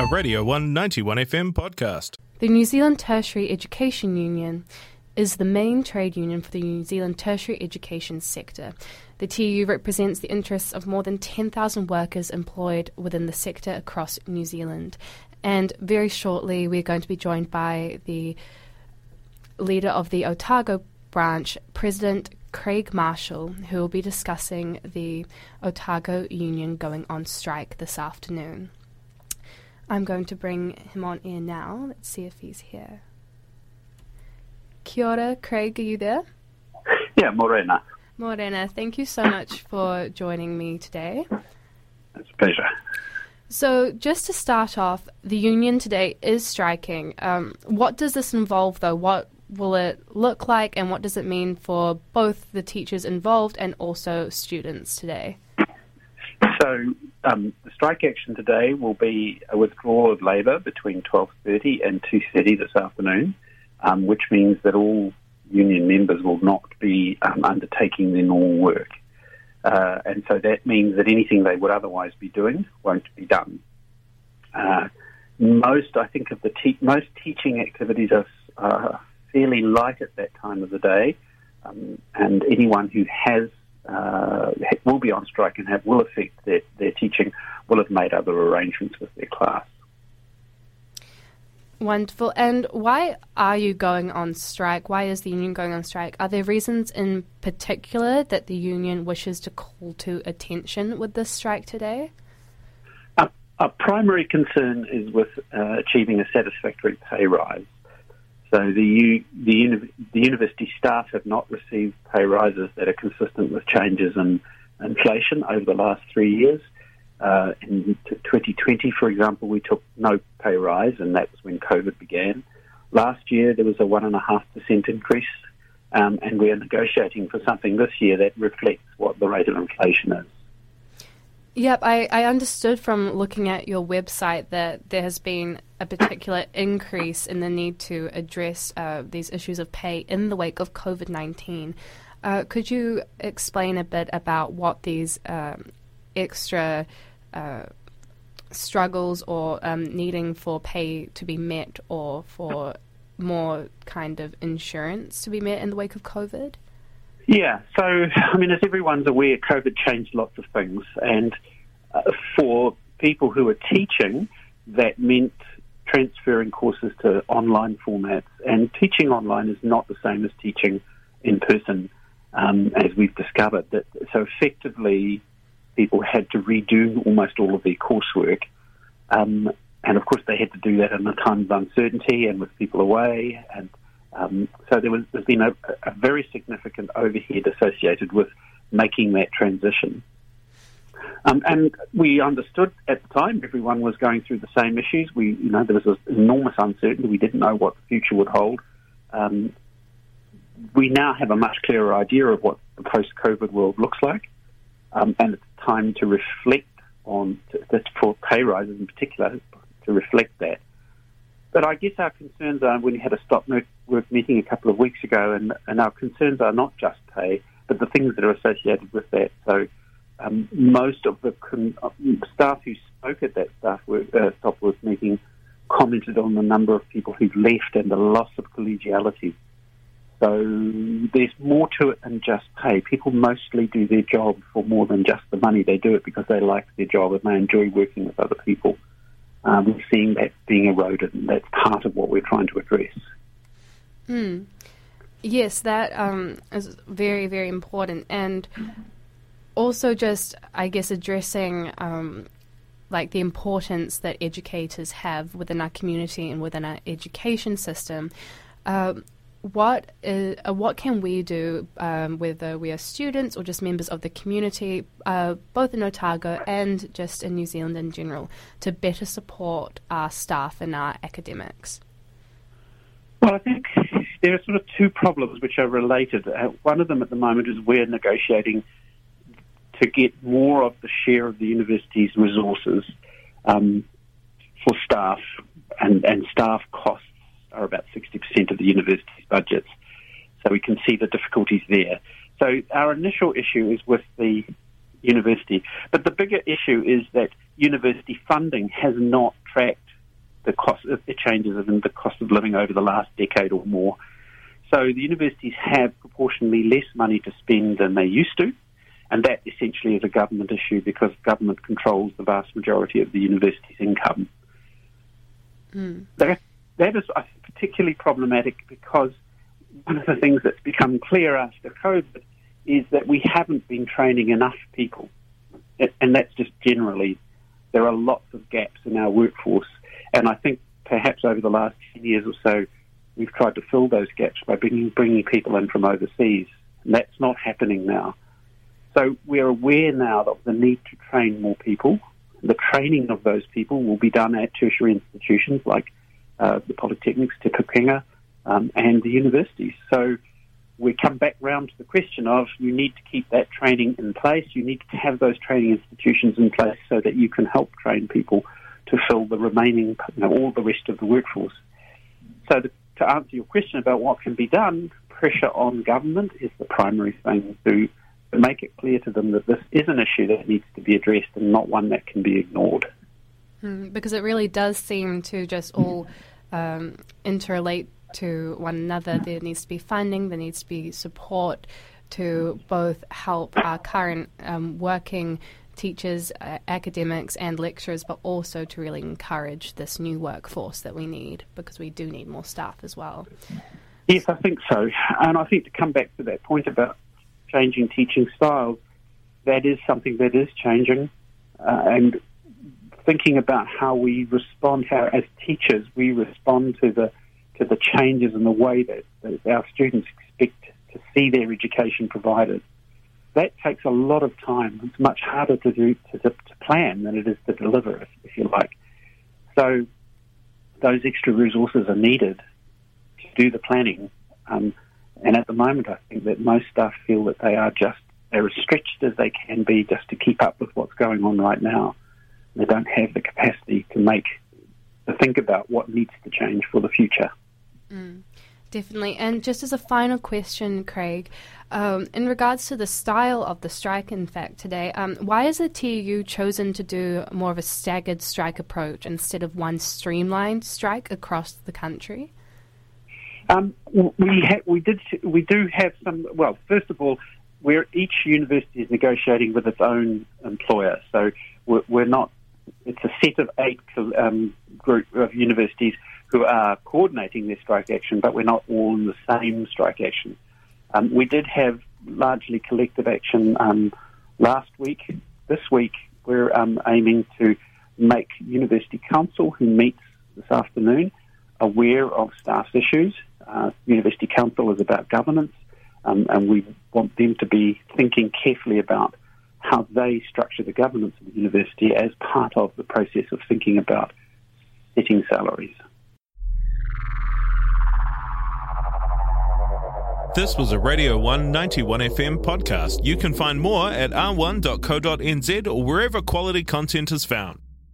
a Radio 191 FM podcast. The New Zealand Tertiary Education Union is the main trade union for the New Zealand tertiary education sector. The TEU represents the interests of more than 10,000 workers employed within the sector across New Zealand. And very shortly, we're going to be joined by the leader of the Otago branch, President Craig Marshall, who will be discussing the Otago Union going on strike this afternoon. I'm going to bring him on air now. Let's see if he's here. Kia ora, Craig, are you there? Yeah, Morena. Morena, thank you so much for joining me today. It's a pleasure. So, just to start off, the union today is striking. Um, what does this involve, though? What will it look like, and what does it mean for both the teachers involved and also students today? So, um, the strike action today will be a withdrawal of labour between 12.30 and 2.30 this afternoon, um, which means that all union members will not be um, undertaking their normal work. Uh, and so that means that anything they would otherwise be doing won't be done. Uh, most, I think, of the te- most teaching activities are fairly light at that time of the day, um, and anyone who has uh, will be on strike and have will affect their, their teaching will have made other arrangements with their class. Wonderful. And why are you going on strike? Why is the union going on strike? Are there reasons in particular that the union wishes to call to attention with this strike today? Our, our primary concern is with uh, achieving a satisfactory pay rise. So the, the, the university staff have not received pay rises that are consistent with changes in inflation over the last three years. Uh, in 2020, for example, we took no pay rise, and that was when COVID began. Last year, there was a 1.5% increase, um, and we are negotiating for something this year that reflects what the rate of inflation is. Yep, I, I understood from looking at your website that there has been a particular increase in the need to address uh, these issues of pay in the wake of COVID 19. Uh, could you explain a bit about what these um, extra uh, struggles or um, needing for pay to be met or for more kind of insurance to be met in the wake of COVID? Yeah, so I mean, as everyone's aware, COVID changed lots of things, and uh, for people who are teaching, that meant transferring courses to online formats. And teaching online is not the same as teaching in person, um, as we've discovered. That so effectively, people had to redo almost all of their coursework. Um, and of course, they had to do that in a time of uncertainty and with people away. And um, so there was, there's been a, a, very significant overhead associated with making that transition. Um, and we understood at the time everyone was going through the same issues. We, you know, there was enormous uncertainty. We didn't know what the future would hold. Um, we now have a much clearer idea of what the post-COVID world looks like um, and it's time to reflect on to, for pay rises in particular to reflect that. But I guess our concerns are when we had a stop work meeting a couple of weeks ago, and, and our concerns are not just pay, but the things that are associated with that. So um, most of the con- staff who spoke at that staff work, uh, stop work meeting commented on the number of people who've left and the loss of collegiality so there's more to it than just pay. People mostly do their job for more than just the money. They do it because they like their job and they enjoy working with other people. Um, we're seeing that being eroded, and that's part of what we're trying to address. Hmm. Yes, that um, is very, very important. And also, just, I guess, addressing um, like the importance that educators have within our community and within our education system. Um, what is, uh, what can we do, um, whether we are students or just members of the community, uh, both in Otago and just in New Zealand in general, to better support our staff and our academics? Well, I think there are sort of two problems which are related. Uh, one of them at the moment is we're negotiating to get more of the share of the university's resources um, for staff and, and staff costs are about 60% of the university's budgets. So we can see the difficulties there. So our initial issue is with the university. But the bigger issue is that university funding has not tracked the cost of the changes in the cost of living over the last decade or more. So the universities have proportionally less money to spend than they used to, and that essentially is a government issue because government controls the vast majority of the university's income. Mm. That, that is particularly problematic because one of the things that's become clear after COVID is that we haven't been training enough people. And that's just generally, there are lots of gaps in our workforce. And I think perhaps over the last 10 years or so, we've tried to fill those gaps by bringing, bringing people in from overseas. And that's not happening now. So we're aware now of the need to train more people. The training of those people will be done at tertiary institutions like uh, the polytechnics, Te Pukenga, um, and the universities. So we come back round to the question of you need to keep that training in place. You need to have those training institutions in place so that you can help train people to fill the remaining, you know, all the rest of the workforce. So the, to answer your question about what can be done, pressure on government is the primary thing to make it clear to them that this is an issue that needs to be addressed and not one that can be ignored. Mm, because it really does seem to just all um, interrelate to one another. There needs to be funding, there needs to be support to both help our current um, working teachers, uh, academics, and lecturers, but also to really encourage this new workforce that we need because we do need more staff as well. Yes, I think so. And I think to come back to that point about changing teaching styles, that is something that is changing. Uh, and thinking about how we respond, how as teachers we respond to the to the changes in the way that, that our students expect to see their education provided. That takes a lot of time. It's much harder to do to, to plan than it is to deliver, if, if you like. So those extra resources are needed to do the planning. Um, and at the moment, I think that most staff feel that they are just they're as stretched as they can be just to keep up with what's going on right now. They don't have the capacity to make to think about what needs to change for the future. Mm, definitely. And just as a final question, Craig, um, in regards to the style of the strike, in fact, today, um, why has the TEU chosen to do more of a staggered strike approach instead of one streamlined strike across the country? Um, we ha- we did we do have some. Well, first of all, where each university is negotiating with its own employer, so we're, we're not. It's a set of eight um, group of universities who are coordinating their strike action, but we're not all in the same strike action. Um, we did have largely collective action um, last week. This week, we're um, aiming to make University Council, who meets this afternoon, aware of staff's issues. Uh, University Council is about governance, um, and we want them to be thinking carefully about how they structure the governance of the university as part of the process of thinking about setting salaries. This was a Radio 191 FM podcast. You can find more at r1.co.nz or wherever quality content is found.